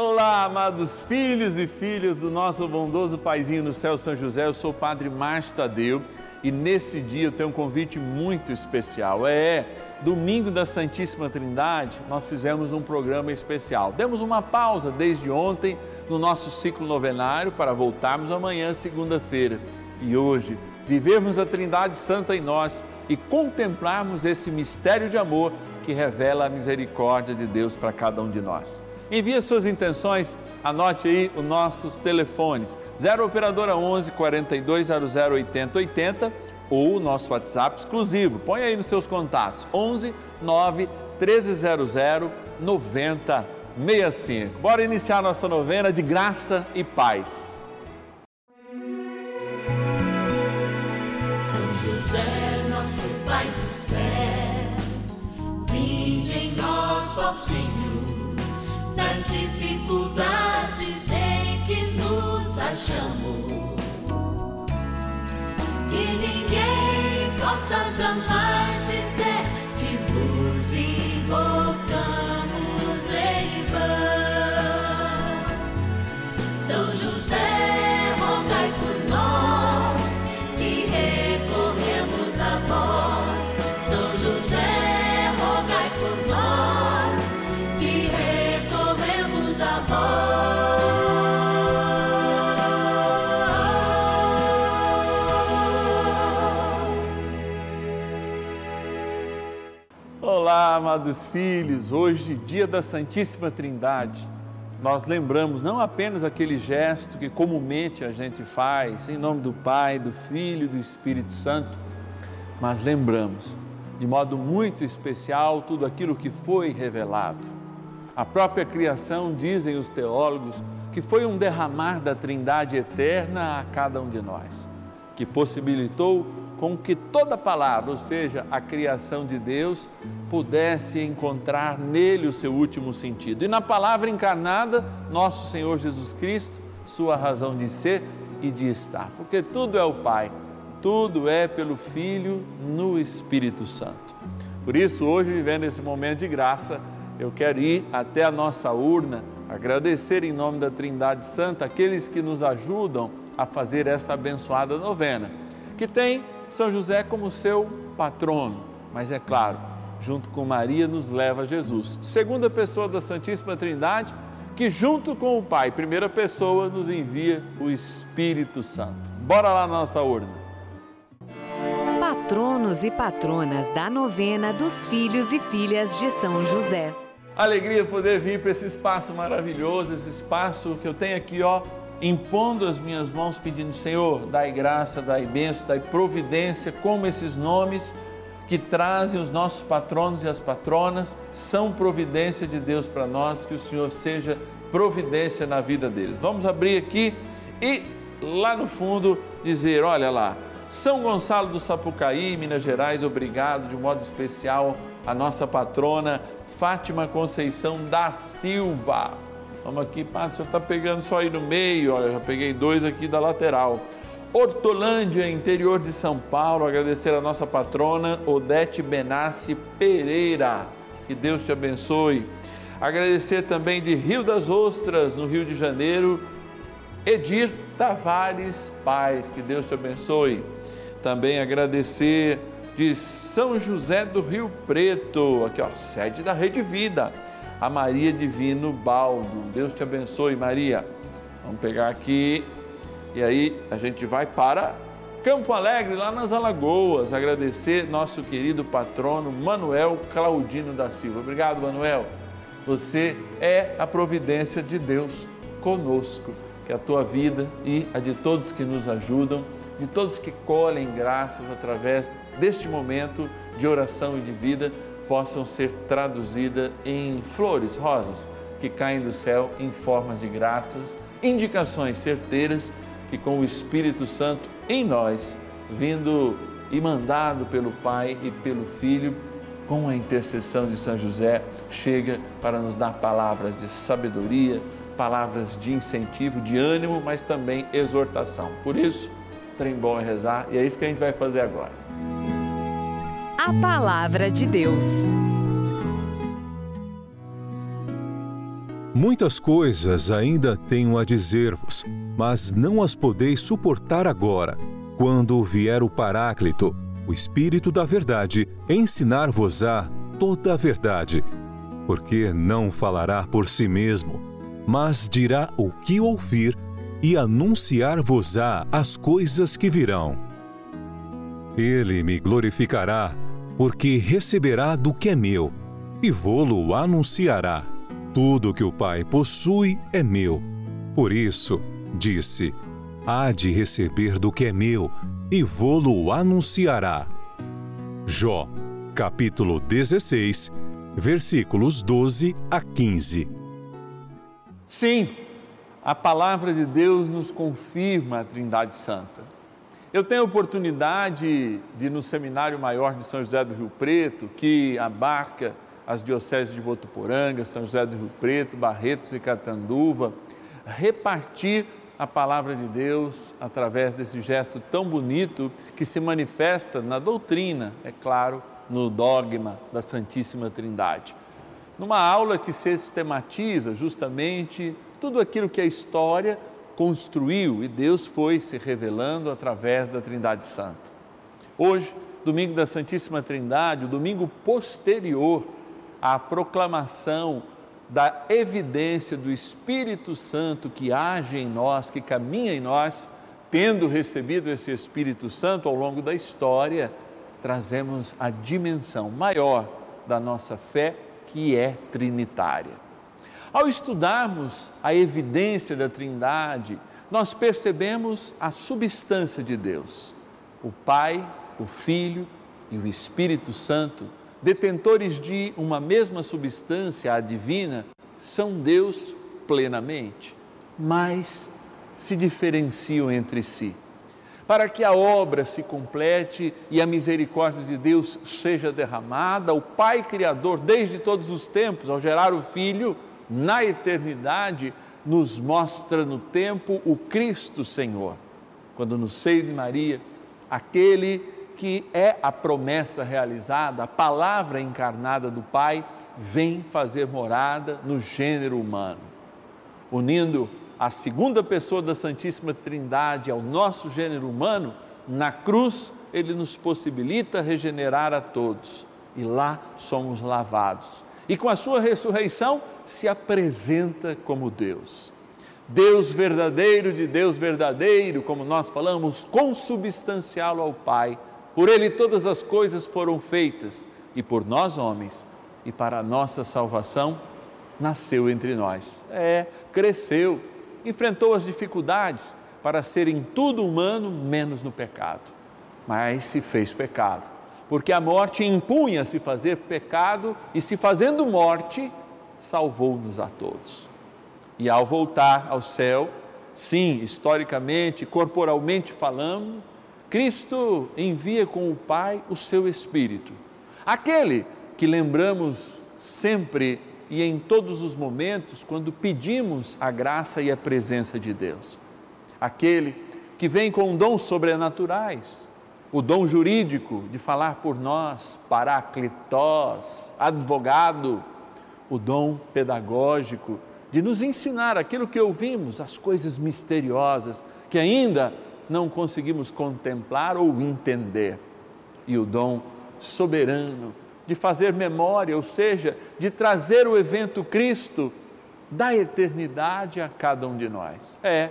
Olá, amados filhos e filhas do nosso bondoso Paizinho no céu, São José. Eu sou o Padre Márcio Tadeu e nesse dia eu tenho um convite muito especial. É, domingo da Santíssima Trindade, nós fizemos um programa especial. Demos uma pausa desde ontem no nosso ciclo novenário para voltarmos amanhã, segunda-feira. E hoje, vivemos a Trindade Santa em nós e contemplarmos esse mistério de amor que revela a misericórdia de Deus para cada um de nós. Envie suas intenções, anote aí os nossos telefones 0 operadora 11 4200 8080 ou o nosso WhatsApp exclusivo. Põe aí nos seus contatos 11 9 1300 9065. Bora iniciar nossa novena de graça e paz. such a mind. Amados filhos. Hoje, dia da Santíssima Trindade, nós lembramos não apenas aquele gesto que comumente a gente faz, em nome do Pai, do Filho e do Espírito Santo, mas lembramos de modo muito especial tudo aquilo que foi revelado. A própria criação, dizem os teólogos, que foi um derramar da Trindade eterna a cada um de nós, que possibilitou com que toda palavra, ou seja, a criação de Deus, pudesse encontrar nele o seu último sentido. E na palavra encarnada, nosso Senhor Jesus Cristo, sua razão de ser e de estar, porque tudo é o Pai, tudo é pelo Filho no Espírito Santo. Por isso, hoje, vivendo esse momento de graça, eu quero ir até a nossa urna, agradecer em nome da Trindade Santa aqueles que nos ajudam a fazer essa abençoada novena, que tem São José como seu patrono, mas é claro, junto com Maria nos leva a Jesus, segunda pessoa da Santíssima Trindade, que junto com o Pai, primeira pessoa, nos envia o Espírito Santo. Bora lá na nossa urna. Patronos e patronas da novena dos filhos e filhas de São José. Alegria poder vir para esse espaço maravilhoso, esse espaço que eu tenho aqui, ó, impondo as minhas mãos, pedindo, Senhor, dai graça, dai bênção, dai providência, como esses nomes que trazem os nossos patronos e as patronas são providência de Deus para nós, que o Senhor seja providência na vida deles. Vamos abrir aqui e lá no fundo dizer, olha lá, São Gonçalo do Sapucaí, Minas Gerais, obrigado de modo especial a nossa patrona Fátima Conceição da Silva. Vamos aqui, Padre, o senhor está pegando só aí no meio, olha, já peguei dois aqui da lateral. Hortolândia, interior de São Paulo, agradecer a nossa patrona Odete Benassi Pereira. Que Deus te abençoe. Agradecer também de Rio das Ostras, no Rio de Janeiro, Edir Tavares Paz. Que Deus te abençoe. Também agradecer de São José do Rio Preto, aqui ó, sede da Rede Vida, a Maria Divino Baldo. Deus te abençoe, Maria. Vamos pegar aqui e aí a gente vai para Campo Alegre, lá nas Alagoas, agradecer nosso querido patrono Manuel Claudino da Silva. Obrigado, Manuel. Você é a providência de Deus conosco. Que a tua vida e a de todos que nos ajudam, de todos que colhem graças através deste momento de oração e de vida, possam ser traduzidas em flores, rosas que caem do céu em formas de graças, indicações certeiras que com o Espírito Santo em nós, vindo e mandado pelo Pai e pelo Filho, com a intercessão de São José, chega para nos dar palavras de sabedoria, palavras de incentivo, de ânimo, mas também exortação. Por isso, trem bom é rezar e é isso que a gente vai fazer agora. A palavra de Deus. Muitas coisas ainda tenho a dizer-vos, mas não as podeis suportar agora. Quando vier o Paráclito, o Espírito da Verdade, ensinar-vos-á toda a verdade. Porque não falará por si mesmo, mas dirá o que ouvir e anunciar-vos-á as coisas que virão. Ele me glorificará, porque receberá do que é meu, e vô-lo anunciará. Tudo que o Pai possui é meu. Por isso, disse, há de receber do que é meu, e vô-lo anunciará. Jó, capítulo 16, versículos 12 a 15. Sim, a palavra de Deus nos confirma a Trindade Santa. Eu tenho a oportunidade de, no Seminário Maior de São José do Rio Preto, que abarca as dioceses de Votuporanga, São José do Rio Preto, Barretos e Catanduva, repartir a palavra de Deus através desse gesto tão bonito que se manifesta na doutrina, é claro, no dogma da Santíssima Trindade. Numa aula que sistematiza justamente tudo aquilo que a história construiu e Deus foi se revelando através da Trindade Santa. Hoje, domingo da Santíssima Trindade, o domingo posterior à proclamação da evidência do Espírito Santo que age em nós, que caminha em nós, tendo recebido esse Espírito Santo ao longo da história, trazemos a dimensão maior da nossa fé, que é trinitária. Ao estudarmos a evidência da Trindade, nós percebemos a substância de Deus, o Pai, o Filho e o Espírito Santo, detentores de uma mesma substância, a divina, são Deus plenamente, mas se diferenciam entre si. Para que a obra se complete e a misericórdia de Deus seja derramada, o Pai Criador, desde todos os tempos, ao gerar o Filho, na eternidade, nos mostra no tempo o Cristo Senhor. Quando no seio de Maria, aquele que é a promessa realizada, a palavra encarnada do Pai, vem fazer morada no gênero humano, unindo a segunda pessoa da Santíssima Trindade ao nosso gênero humano, na cruz ele nos possibilita regenerar a todos e lá somos lavados e com a sua ressurreição se apresenta como Deus. Deus verdadeiro de Deus verdadeiro, como nós falamos, consubstancial ao Pai. Por ele todas as coisas foram feitas e por nós homens e para a nossa salvação nasceu entre nós. É, cresceu, enfrentou as dificuldades para ser em tudo humano menos no pecado, mas se fez pecado porque a morte impunha-se fazer pecado e, se fazendo morte, salvou-nos a todos. E ao voltar ao céu, sim, historicamente, corporalmente falando, Cristo envia com o Pai o seu Espírito, aquele que lembramos sempre e em todos os momentos quando pedimos a graça e a presença de Deus, aquele que vem com dons sobrenaturais o dom jurídico de falar por nós, paraclitós, advogado, o dom pedagógico de nos ensinar aquilo que ouvimos, as coisas misteriosas que ainda não conseguimos contemplar ou entender, e o dom soberano de fazer memória, ou seja, de trazer o evento Cristo da eternidade a cada um de nós. É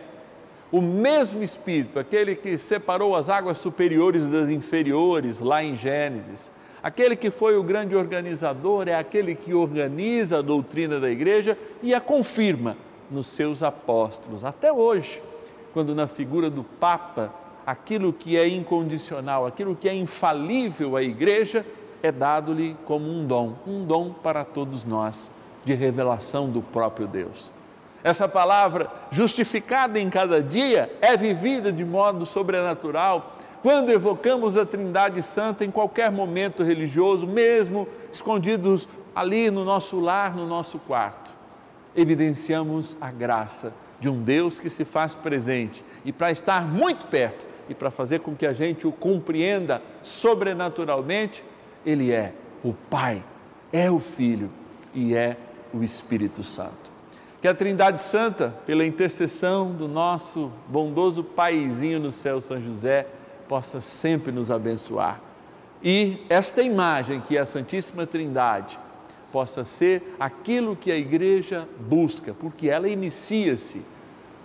o mesmo Espírito, aquele que separou as águas superiores das inferiores, lá em Gênesis, aquele que foi o grande organizador, é aquele que organiza a doutrina da igreja e a confirma nos seus apóstolos, até hoje, quando na figura do Papa, aquilo que é incondicional, aquilo que é infalível à igreja, é dado-lhe como um dom, um dom para todos nós, de revelação do próprio Deus. Essa palavra, justificada em cada dia, é vivida de modo sobrenatural quando evocamos a Trindade Santa em qualquer momento religioso, mesmo escondidos ali no nosso lar, no nosso quarto. Evidenciamos a graça de um Deus que se faz presente e para estar muito perto e para fazer com que a gente o compreenda sobrenaturalmente, Ele é o Pai, é o Filho e é o Espírito Santo. Que a Trindade Santa, pela intercessão do nosso bondoso Paizinho no céu, São José, possa sempre nos abençoar. E esta imagem que é a Santíssima Trindade possa ser aquilo que a igreja busca, porque ela inicia-se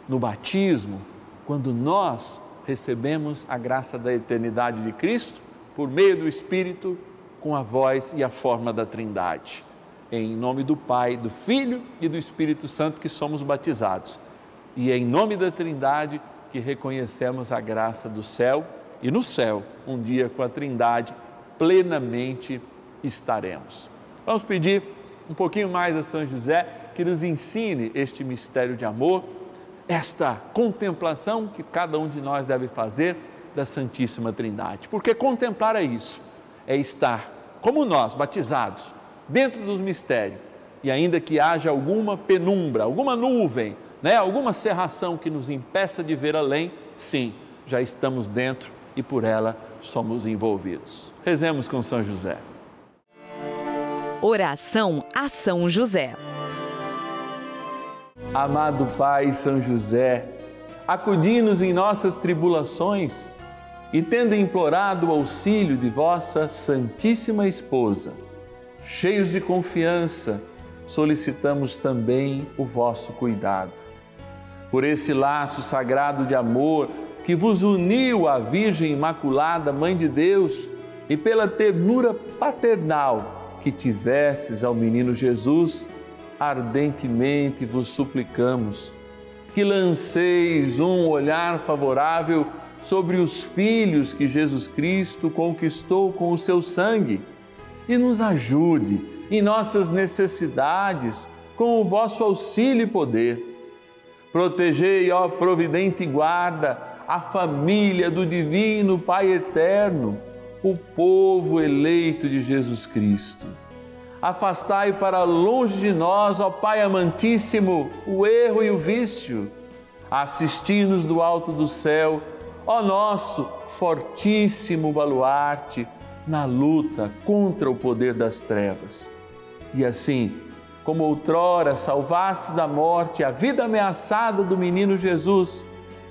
no batismo, quando nós recebemos a graça da eternidade de Cristo por meio do Espírito, com a voz e a forma da Trindade. Em nome do Pai, do Filho e do Espírito Santo que somos batizados. E é em nome da Trindade que reconhecemos a graça do céu e no céu, um dia com a Trindade, plenamente estaremos. Vamos pedir um pouquinho mais a São José que nos ensine este mistério de amor, esta contemplação que cada um de nós deve fazer da Santíssima Trindade. Porque contemplar é isso, é estar, como nós, batizados, dentro dos mistérios. E ainda que haja alguma penumbra, alguma nuvem, né, alguma cerração que nos impeça de ver além, sim, já estamos dentro e por ela somos envolvidos. Rezemos com São José. Oração a São José. Amado Pai São José, acudi-nos em nossas tribulações e, tendo implorado o auxílio de vossa Santíssima Esposa, cheios de confiança, solicitamos também o vosso cuidado. Por esse laço sagrado de amor que vos uniu à Virgem Imaculada, Mãe de Deus, e pela ternura paternal que tivesses ao menino Jesus, ardentemente vos suplicamos que lanceis um olhar favorável sobre os filhos que Jesus Cristo conquistou com o seu sangue e nos ajude em nossas necessidades com o vosso auxílio e poder. Protegei, ó providente guarda, a família do Divino Pai Eterno o povo eleito de Jesus Cristo. Afastai para longe de nós, ó Pai amantíssimo, o erro e o vício. Assisti-nos do alto do céu, ó nosso fortíssimo baluarte, na luta contra o poder das trevas. E assim, como outrora salvaste da morte a vida ameaçada do menino Jesus,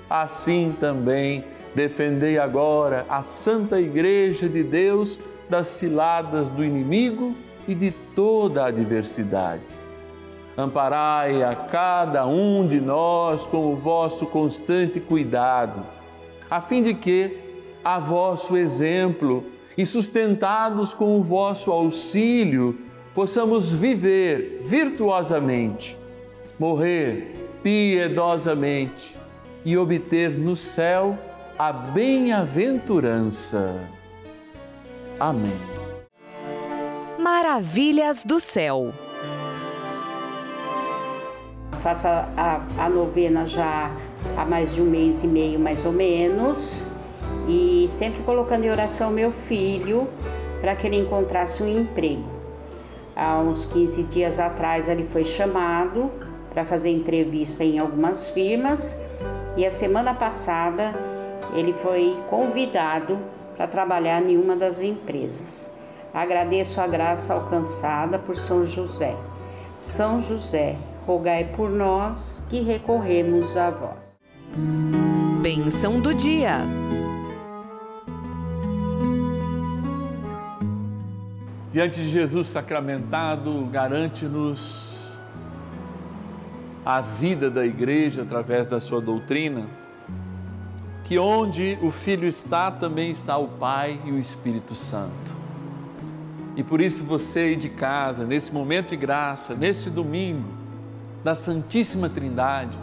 assim também Defendei agora a Santa Igreja de Deus das ciladas do inimigo e de toda a adversidade. Amparai a cada um de nós com o vosso constante cuidado, a fim de que, a vosso exemplo e sustentados com o vosso auxílio, possamos viver virtuosamente, morrer piedosamente e obter no céu a bem-aventurança. Amém. Maravilhas do céu. Faço a, a, a, novena já há mais de um mês e meio, mais ou menos, e sempre colocando em oração meu filho para que ele encontrasse um emprego. Há uns 15 dias atrás ele foi chamado para fazer entrevista em algumas firmas e a semana passada ele foi convidado para trabalhar em uma das empresas. Agradeço a graça alcançada por São José. São José, rogai por nós que recorremos a vós. Bênção do dia. Diante de Jesus sacramentado, garante-nos a vida da igreja através da sua doutrina que onde o Filho está, também está o Pai e o Espírito Santo. E por isso você aí de casa, nesse momento de graça, nesse domingo da Santíssima Trindade,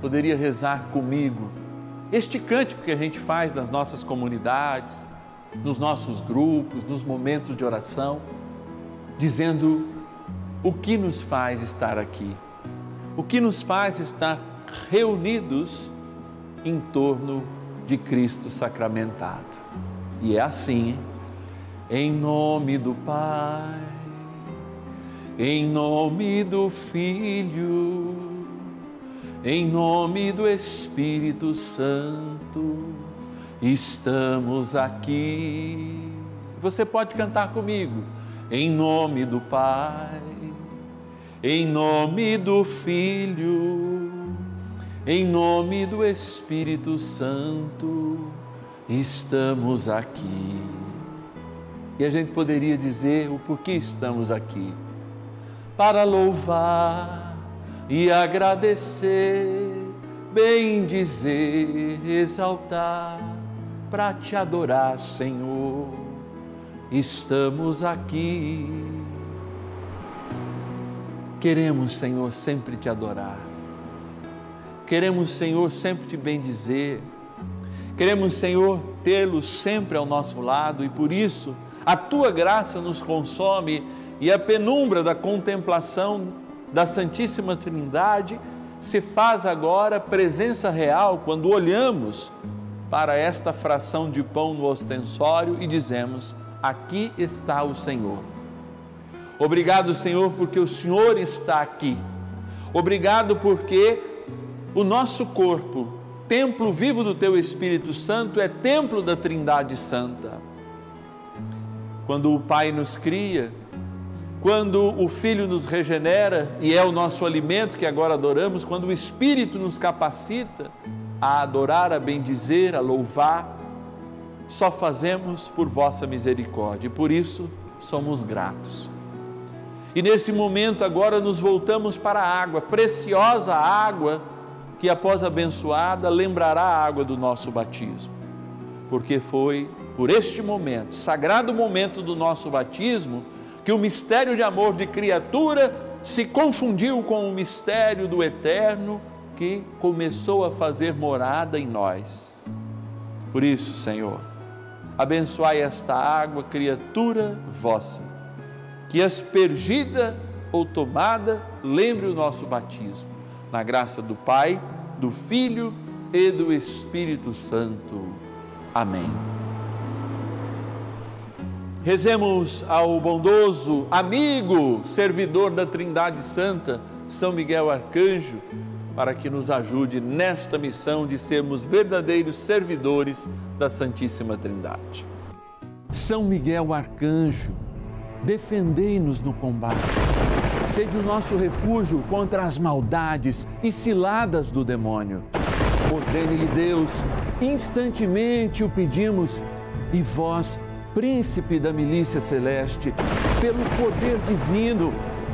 poderia rezar comigo este cântico que a gente faz nas nossas comunidades, nos nossos grupos, nos momentos de oração, dizendo o que nos faz estar aqui, o que nos faz estar reunidos em torno de Cristo sacramentado. E é assim, em nome do Pai, em nome do Filho, em nome do Espírito Santo, estamos aqui. Você pode cantar comigo, em nome do Pai, em nome do Filho, em nome do Espírito Santo, estamos aqui. E a gente poderia dizer o porquê estamos aqui. Para louvar e agradecer, bem dizer, exaltar, para te adorar, Senhor. Estamos aqui Queremos, Senhor, sempre te adorar. Queremos, Senhor, sempre te bendizer. Queremos, Senhor, tê-lo sempre ao nosso lado e por isso a tua graça nos consome e a penumbra da contemplação da Santíssima Trindade se faz agora presença real quando olhamos para esta fração de pão no ostensório e dizemos: Aqui está o Senhor. Obrigado, Senhor, porque o Senhor está aqui. Obrigado porque o nosso corpo, templo vivo do Teu Espírito Santo, é templo da Trindade Santa. Quando o Pai nos cria, quando o Filho nos regenera e é o nosso alimento que agora adoramos, quando o Espírito nos capacita a adorar, a bendizer, a louvar, só fazemos por vossa misericórdia e por isso somos gratos. E nesse momento agora nos voltamos para a água, preciosa água que após abençoada lembrará a água do nosso batismo. Porque foi por este momento, sagrado momento do nosso batismo, que o mistério de amor de criatura se confundiu com o mistério do eterno que começou a fazer morada em nós. Por isso, Senhor, abençoai esta água, criatura vossa que aspergida ou tomada lembre o nosso batismo. Na graça do Pai, do Filho e do Espírito Santo. Amém. Rezemos ao bondoso amigo, servidor da Trindade Santa, São Miguel Arcanjo, para que nos ajude nesta missão de sermos verdadeiros servidores da Santíssima Trindade. São Miguel Arcanjo, defendei-nos no combate. Sede o nosso refúgio contra as maldades e ciladas do demônio. Ordene-lhe Deus, instantemente o pedimos, e vós, príncipe da milícia celeste, pelo poder divino,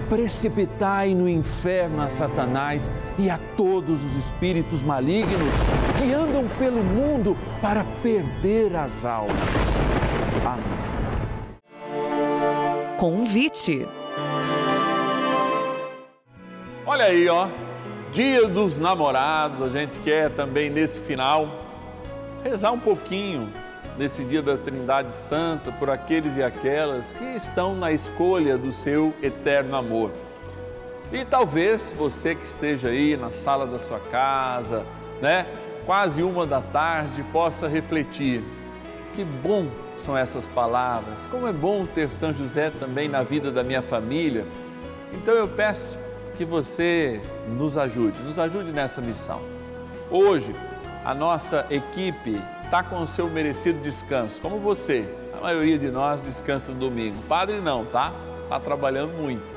precipitai no inferno a Satanás e a todos os espíritos malignos que andam pelo mundo para perder as almas. Amém. Convite. Olha aí, ó. Dia dos namorados, a gente quer também nesse final rezar um pouquinho nesse dia da Trindade Santa por aqueles e aquelas que estão na escolha do seu eterno amor. E talvez você que esteja aí na sala da sua casa, né, quase uma da tarde, possa refletir que bom são essas palavras, como é bom ter São José também na vida da minha família. Então eu peço que você nos ajude, nos ajude nessa missão. Hoje, a nossa equipe está com o seu merecido descanso, como você. A maioria de nós descansa no domingo. Padre não, tá? Está trabalhando muito.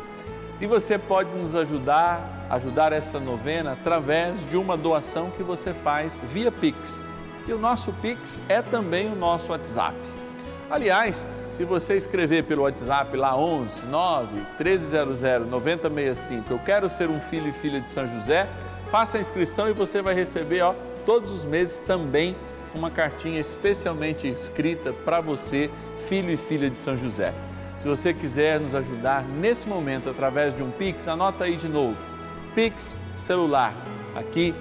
E você pode nos ajudar, ajudar essa novena através de uma doação que você faz via Pix e o nosso Pix é também o nosso WhatsApp. Aliás, se você escrever pelo WhatsApp lá 11 9 1300 9065, eu quero ser um filho e filha de São José, faça a inscrição e você vai receber ó, todos os meses também uma cartinha especialmente escrita para você, filho e filha de São José. Se você quiser nos ajudar nesse momento através de um Pix, anota aí de novo. Pix celular, aqui